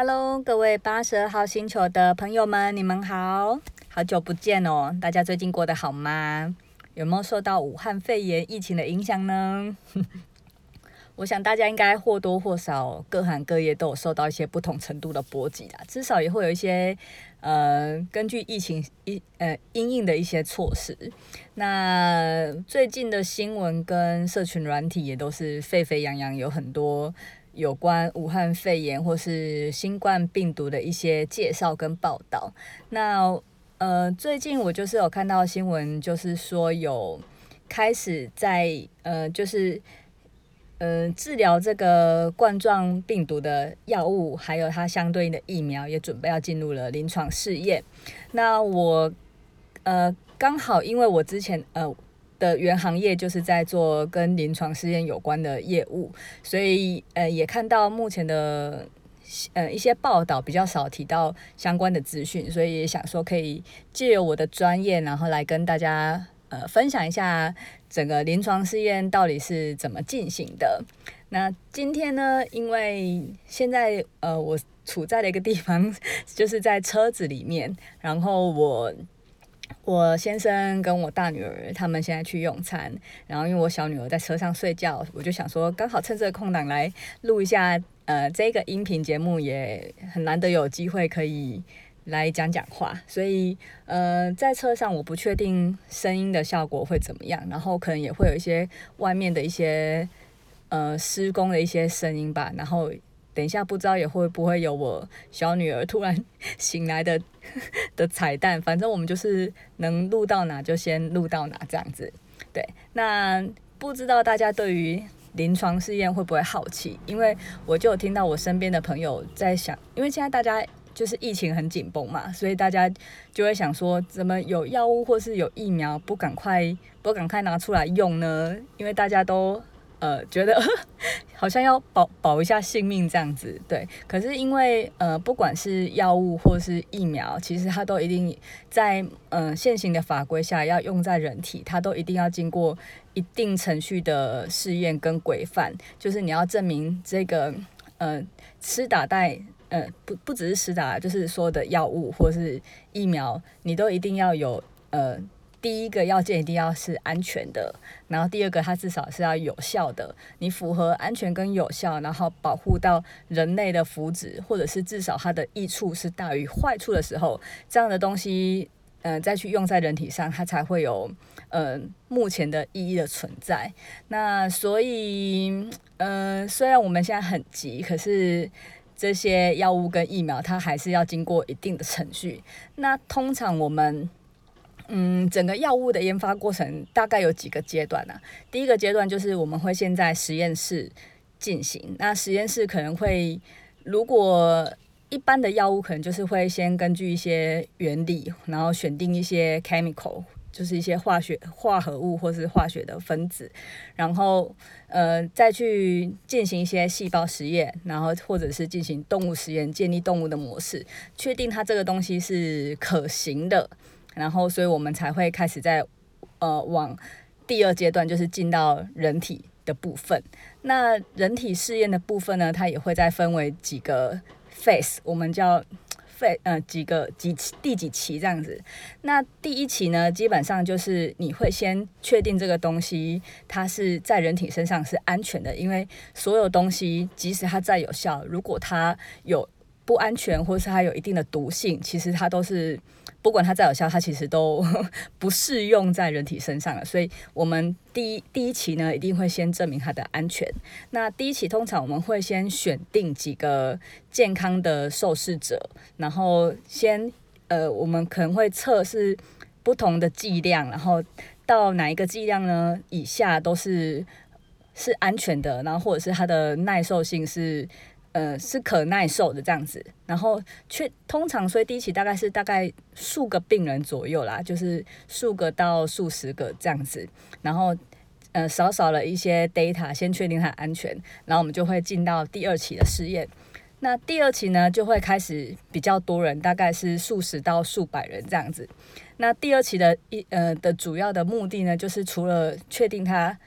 Hello，各位八十二号星球的朋友们，你们好，好久不见哦！大家最近过得好吗？有没有受到武汉肺炎疫情的影响呢？我想大家应该或多或少，各行各业都有受到一些不同程度的波及啦，至少也会有一些呃，根据疫情一呃因应的一些措施。那最近的新闻跟社群软体也都是沸沸扬扬，有很多。有关武汉肺炎或是新冠病毒的一些介绍跟报道。那呃，最近我就是有看到新闻，就是说有开始在呃，就是呃治疗这个冠状病毒的药物，还有它相对应的疫苗，也准备要进入了临床试验。那我呃刚好因为我之前呃。的原行业就是在做跟临床试验有关的业务，所以呃也看到目前的呃一些报道比较少提到相关的资讯，所以也想说可以借由我的专业，然后来跟大家呃分享一下整个临床试验到底是怎么进行的。那今天呢，因为现在呃我处在的一个地方 就是在车子里面，然后我。我先生跟我大女儿他们现在去用餐，然后因为我小女儿在车上睡觉，我就想说刚好趁这个空档来录一下，呃，这个音频节目也很难得有机会可以来讲讲话，所以呃，在车上我不确定声音的效果会怎么样，然后可能也会有一些外面的一些呃施工的一些声音吧，然后。等一下，不知道也会不会有我小女儿突然醒来的 的彩蛋。反正我们就是能录到哪就先录到哪这样子。对，那不知道大家对于临床试验会不会好奇？因为我就有听到我身边的朋友在想，因为现在大家就是疫情很紧绷嘛，所以大家就会想说，怎么有药物或是有疫苗不赶快不赶快拿出来用呢？因为大家都。呃，觉得 好像要保保一下性命这样子，对。可是因为呃，不管是药物或是疫苗，其实它都一定在呃现行的法规下要用在人体，它都一定要经过一定程序的试验跟规范。就是你要证明这个呃施打带呃不不只是施打，就是说的药物或是疫苗，你都一定要有呃。第一个要件一定要是安全的，然后第二个它至少是要有效的。你符合安全跟有效，然后保护到人类的福祉，或者是至少它的益处是大于坏处的时候，这样的东西，嗯、再去用在人体上，它才会有嗯、目前的意义的存在。那所以，嗯、虽然我们现在很急，可是这些药物跟疫苗它还是要经过一定的程序。那通常我们。嗯，整个药物的研发过程大概有几个阶段呢、第一个阶段就是我们会先在实验室进行，那实验室可能会，如果一般的药物可能就是会先根据一些原理，然后选定一些 chemical，就是一些化学化合物或是化学的分子，然后呃再去进行一些细胞实验，然后或者是进行动物实验，建立动物的模式，确定它这个东西是可行的。然后，所以我们才会开始在呃往第二阶段，就是进到人体的部分。那人体试验的部分呢，它也会再分为几个 phase，我们叫 phase 呃几个几第几期这样子。那第一期呢，基本上就是你会先确定这个东西它是在人体身上是安全的，因为所有东西即使它再有效，如果它有不安全 或是它有一定的毒性，其实它都是。不管它再有效，它其实都 不适用在人体身上了。所以，我们第一第一期呢，一定会先证明它的安全。那第一期通常我们会先选定几个健康的受试者，然后先呃，我们可能会测试不同的剂量，然后到哪一个剂量呢以下都是是安全的，然后或者是它的耐受性是。呃，是可耐受的这样子，然后却通常，所以第一期大概是大概数个病人左右啦，就是数个到数十个这样子，然后呃少少了一些 data，先确定它安全，然后我们就会进到第二期的试验。那第二期呢，就会开始比较多人，大概是数十到数百人这样子。那第二期的一呃的主要的目的呢，就是除了确定它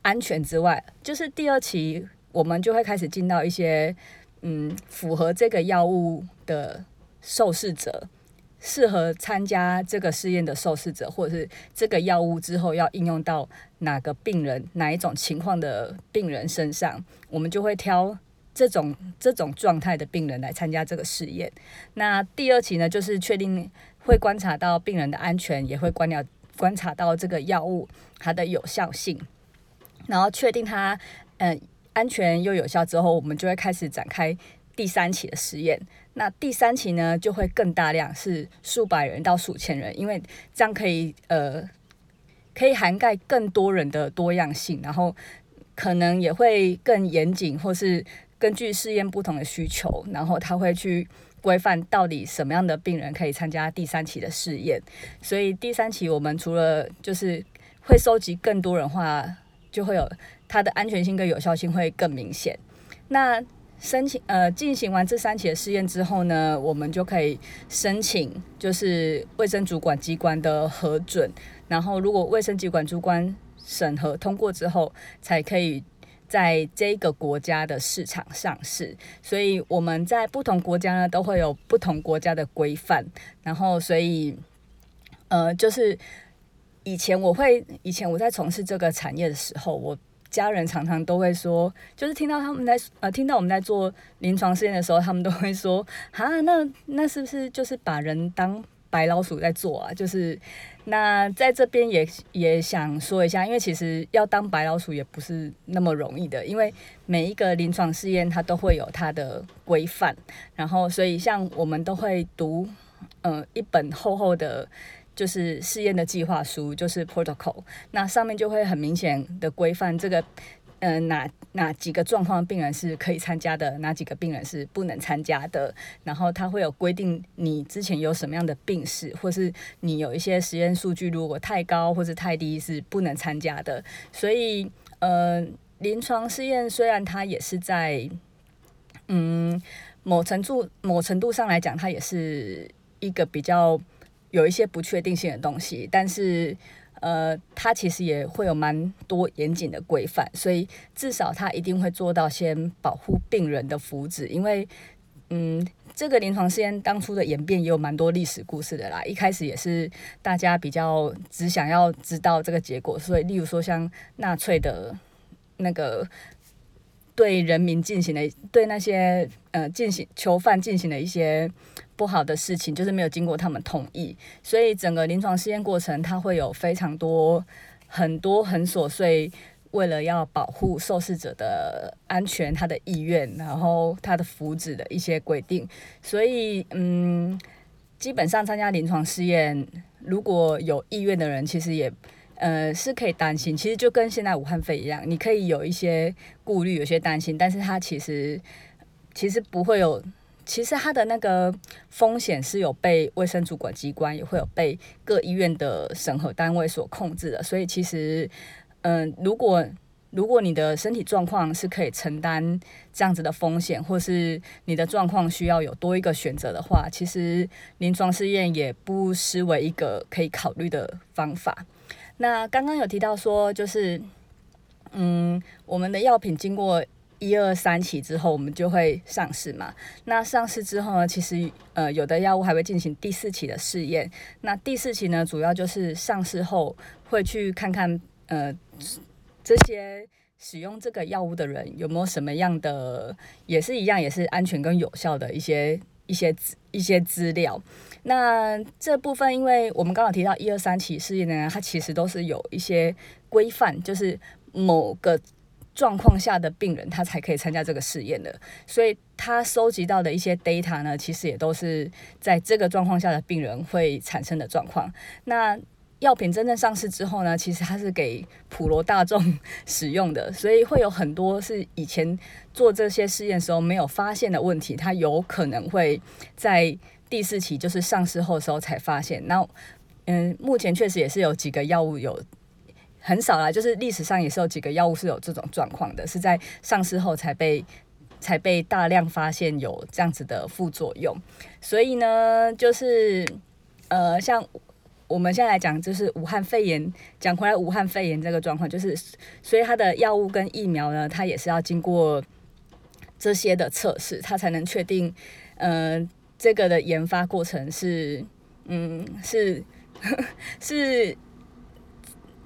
安全之外，就是第二期。我们就会开始进到一些嗯，符合这个药物的受试者，适合参加这个试验的受试者，或者是这个药物之后要应用到哪个病人、哪一种情况的病人身上，我们就会挑这种这种状态的病人来参加这个试验。那第二期呢，就是确定会观察到病人的安全，也会观了观察到这个药物它的有效性，然后确定它嗯安全又有效之后，我们就会开始展开第三期的实验。那第三期呢，就会更大量，是数百人到数千人，因为这样可以呃，可以涵盖更多人的多样性，然后可能也会更严谨，或是根据试验不同的需求，然后他会去规范到底什么样的病人可以参加第三期的试验。所以第三期我们除了就是会收集更多人话，就会有它的安全性跟有效性会更明显。那申请呃，进行完这三期的试验之后呢，我们就可以申请，就是卫生主管机关的核准。然后，如果卫生主管主管审核通过之后，才可以在这个国家的市场上市。所以我们在不同国家呢，都会有不同国家的规范。然后，所以呃，就是以前我会，以前我在从事这个产业的时候，我。家人常常都会说，就是听到他们在呃，听到我们在做临床试验的时候，他们都会说，啊，那那是不是就是把人当白老鼠在做啊？就是那在这边也也想说一下，因为其实要当白老鼠也不是那么容易的，因为每一个临床试验它都会有它的规范，然后所以像我们都会读呃一本厚厚的。就是试验的计划书，就是 protocol，那上面就会很明显的规范这个，嗯、呃，哪哪几个状况病人是可以参加的，哪几个病人是不能参加的，然后它会有规定你之前有什么样的病史，或是你有一些实验数据如果太高或是太低是不能参加的。所以，呃，临床试验虽然它也是在，嗯，某程度某程度上来讲，它也是一个比较。有一些不确定性的东西，但是，呃，它其实也会有蛮多严谨的规范，所以至少它一定会做到先保护病人的福祉。因为，嗯，这个临床试验当初的演变也有蛮多历史故事的啦。一开始也是大家比较只想要知道这个结果，所以，例如说像纳粹的那个对人民进行的，对那些呃进行囚犯进行的一些。不好的事情就是没有经过他们同意，所以整个临床试验过程它会有非常多很多很琐碎，为了要保护受试者的安全、他的意愿，然后他的福祉的一些规定。所以，嗯，基本上参加临床试验，如果有意愿的人，其实也呃是可以担心。其实就跟现在武汉肺一样，你可以有一些顾虑、有些担心，但是它其实其实不会有。其实它的那个风险是有被卫生主管机关，也会有被各医院的审核单位所控制的。所以其实，嗯、如果如果你的身体状况是可以承担这样子的风险，或是你的状况需要有多一个选择的话，其实临床试验也不失为一个可以考虑的方法。那刚刚有提到说，就是嗯，我们的药品经过。一二三期之后，我们就会上市嘛。那上市之后呢，其实呃，有的药物还会进行第四期的试验。那第四期呢，主要就是上市后会去看看呃，这些使用这个药物的人有没有什么样的，也是一样，也是安全跟有效的一些一些一些资料。那这部分，因为我们刚刚提到一二三期试验呢，它其实都是有一些规范，就是某个。状况下的病人，他才可以参加这个试验的，所以他收集到的一些 data 呢，其实也都是在这个状况下的病人会产生的状况。那药品真正上市之后呢，其实它是给普罗大众使用的，所以会有很多是以前做这些试验时候没有发现的问题，它有可能会在第四期就是上市后的时候才发现。那嗯，目前确实也是有几个药物有。很少啦，就是历史上也是有几个药物是有这种状况的，是在上市后才被才被大量发现有这样子的副作用。所以呢，就是呃，像我们现在来讲，就是武汉肺炎，讲回来，武汉肺炎这个状况，就是所以它的药物跟疫苗呢，它也是要经过这些的测试，它才能确定，呃，这个的研发过程是，嗯，是 是，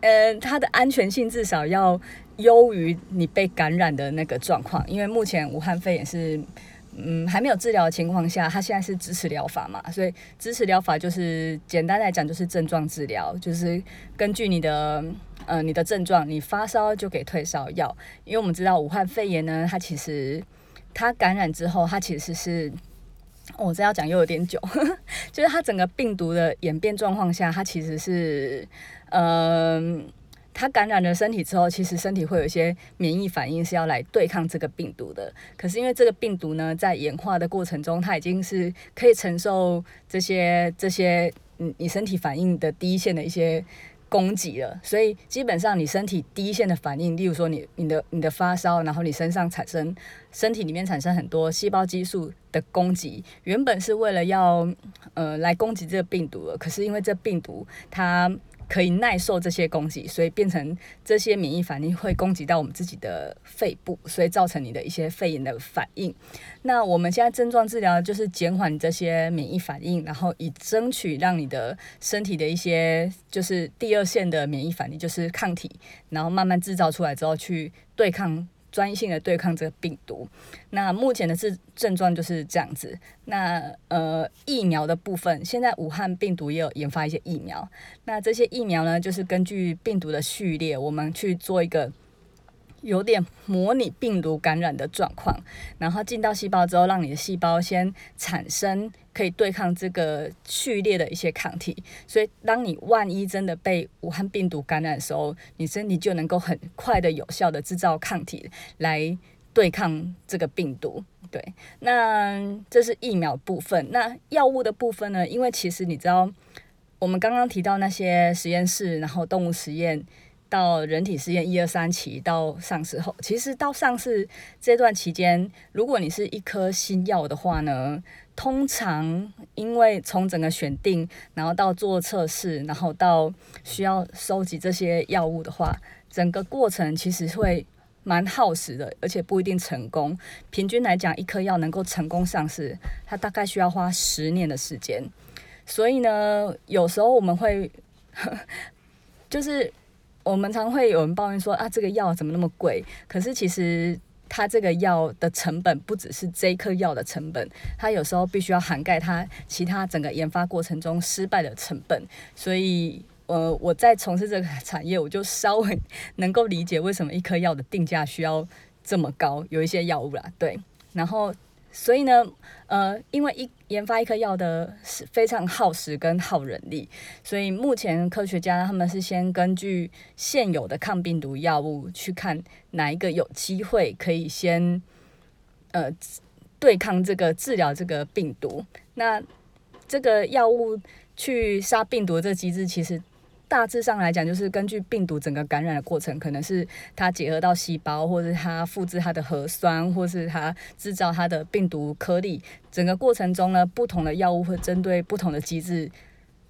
呃，它的安全性至少要优于你被感染的那个状况，因为目前武汉肺炎是。嗯，还没有治疗的情况下，它现在是支持疗法嘛？所以支持疗法就是简单来讲就是症状治疗，就是根据你的呃你的症状，你发烧就给退烧药。因为我们知道武汉肺炎呢，它其实它感染之后，它其实是，我这要讲又有点久，就是它整个病毒的演变状况下，它其实是嗯。它感染了身体之后，其实身体会有一些免疫反应，是要来对抗这个病毒的。可是因为这个病毒呢，在演化的过程中，它已经是可以承受这些这些嗯你身体反应的第一线的一些攻击了。所以基本上你身体第一线的反应，例如说你你的你的发烧，然后你身上产生身体里面产生很多细胞激素的攻击，原本是为了要呃来攻击这个病毒的。可是因为这病毒它可以耐受这些攻击，所以变成这些免疫反应会攻击到我们自己的肺部，所以造成你的一些肺炎的反应。那我们现在症状治疗就是减缓这些免疫反应，然后以争取让你的身体的一些就是第二线的免疫反应，就是抗体，然后慢慢制造出来之后去对抗。专一性的对抗这个病毒，那目前的症症状就是这样子。那呃疫苗的部分，现在武汉病毒也有研发一些疫苗。那这些疫苗呢，就是根据病毒的序列，我们去做一个。有点模拟病毒感染的状况，然后进到细胞之后，让你的细胞先产生可以对抗这个序列的一些抗体。所以，当你万一真的被武汉病毒感染的时候，你身体就能够很快的、有效的制造抗体来对抗这个病毒。对，那这是疫苗部分。那药物的部分呢？因为其实你知道，我们刚刚提到那些实验室，然后动物实验。到人体试验一二三期到上市后，其实到上市这段期间，如果你是一颗新药的话呢，通常因为从整个选定，然后到做测试，然后到需要收集这些药物的话，整个过程其实会蛮耗时的，而且不一定成功。平均来讲，一颗药能够成功上市，它大概需要花十年的时间。所以呢，有时候我们会 就是。我们常会有人抱怨说啊，这个药怎么那么贵？可是其实它这个药的成本不只是这一颗药的成本，它有时候必须要涵盖它其他整个研发过程中失败的成本。所以，呃，我在从事这个产业，我就稍微能够理解为什么一颗药的定价需要这么高。有一些药物啦，对，然后。所以呢，呃，因为一研发一颗药的是非常耗时跟耗人力，所以目前科学家他们是先根据现有的抗病毒药物去看哪一个有机会可以先呃对抗这个治疗这个病毒。那这个药物去杀病毒的这机制其实。大致上来讲，就是根据病毒整个感染的过程，可能是它结合到细胞，或是它复制它的核酸，或是它制造它的病毒颗粒。整个过程中呢，不同的药物会针对不同的机制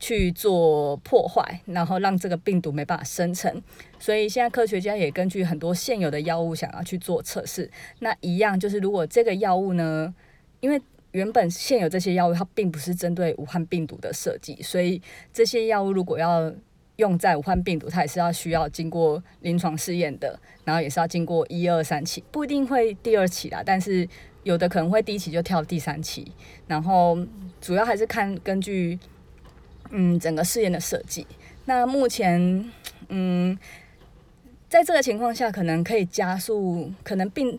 去做破坏，然后让这个病毒没办法生成。所以现在科学家也根据很多现有的药物想要去做测试。那一样就是，如果这个药物呢，因为原本现有这些药物它并不是针对武汉病毒的设计，所以这些药物如果要用在武汉病毒，它也是要需要经过临床试验的，然后也是要经过一二三期，不一定会第二期啦，但是有的可能会第一期就跳第三期，然后主要还是看根据嗯整个试验的设计。那目前嗯在这个情况下，可能可以加速，可能病。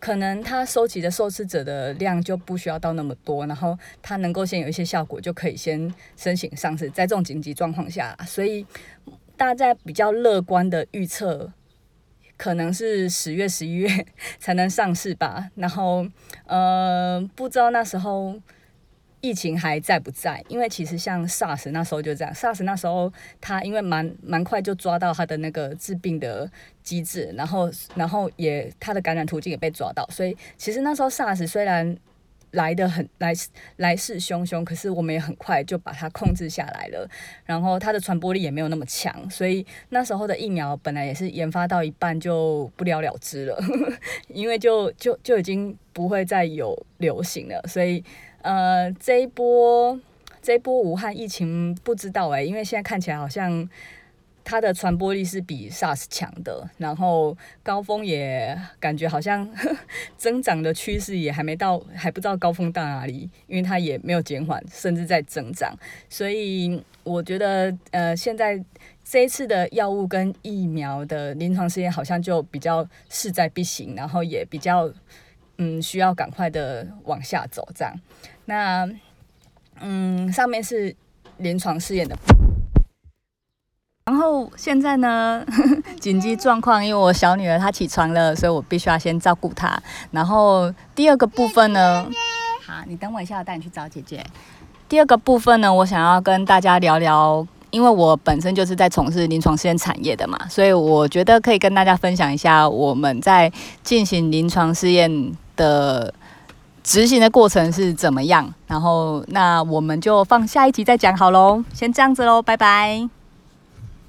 可能他收集的受试者的量就不需要到那么多，然后他能够先有一些效果，就可以先申请上市。在这种紧急状况下，所以大家比较乐观的预测，可能是十月、十一月才能上市吧。然后，呃，不知道那时候。疫情还在不在？因为其实像 SARS 那时候就这样，SARS 那时候它因为蛮蛮快就抓到它的那个致病的机制，然后然后也它的感染途径也被抓到，所以其实那时候 SARS 虽然来得很来来势汹汹，可是我们也很快就把它控制下来了。然后它的传播力也没有那么强，所以那时候的疫苗本来也是研发到一半就不了了之了，因为就就就已经不会再有流行了。所以呃，这一波这一波武汉疫情不知道诶、因为现在看起来好像。它的传播力是比 SARS 强的，然后高峰也感觉好像 增长的趋势也还没到，还不知道高峰到哪里，因为它也没有减缓，甚至在增长。所以我觉得，呃，现在这一次的药物跟疫苗的临床试验好像就比较势在必行，然后也比较嗯需要赶快的往下走这样。那嗯，上面是临床试验的。然后现在呢，紧急状况，因为我小女儿她起床了，所以我必须要先照顾她。然后第二个部分呢，好，你等我一下，我带你去找姐姐。第二个部分呢，我想要跟大家聊聊，因为我本身就是在从事临床试验产业的嘛，所以我觉得可以跟大家分享一下我们在进行临床试验的执行的过程是怎么样。然后那我们就放下一集再讲好喽，先这样子喽，拜拜。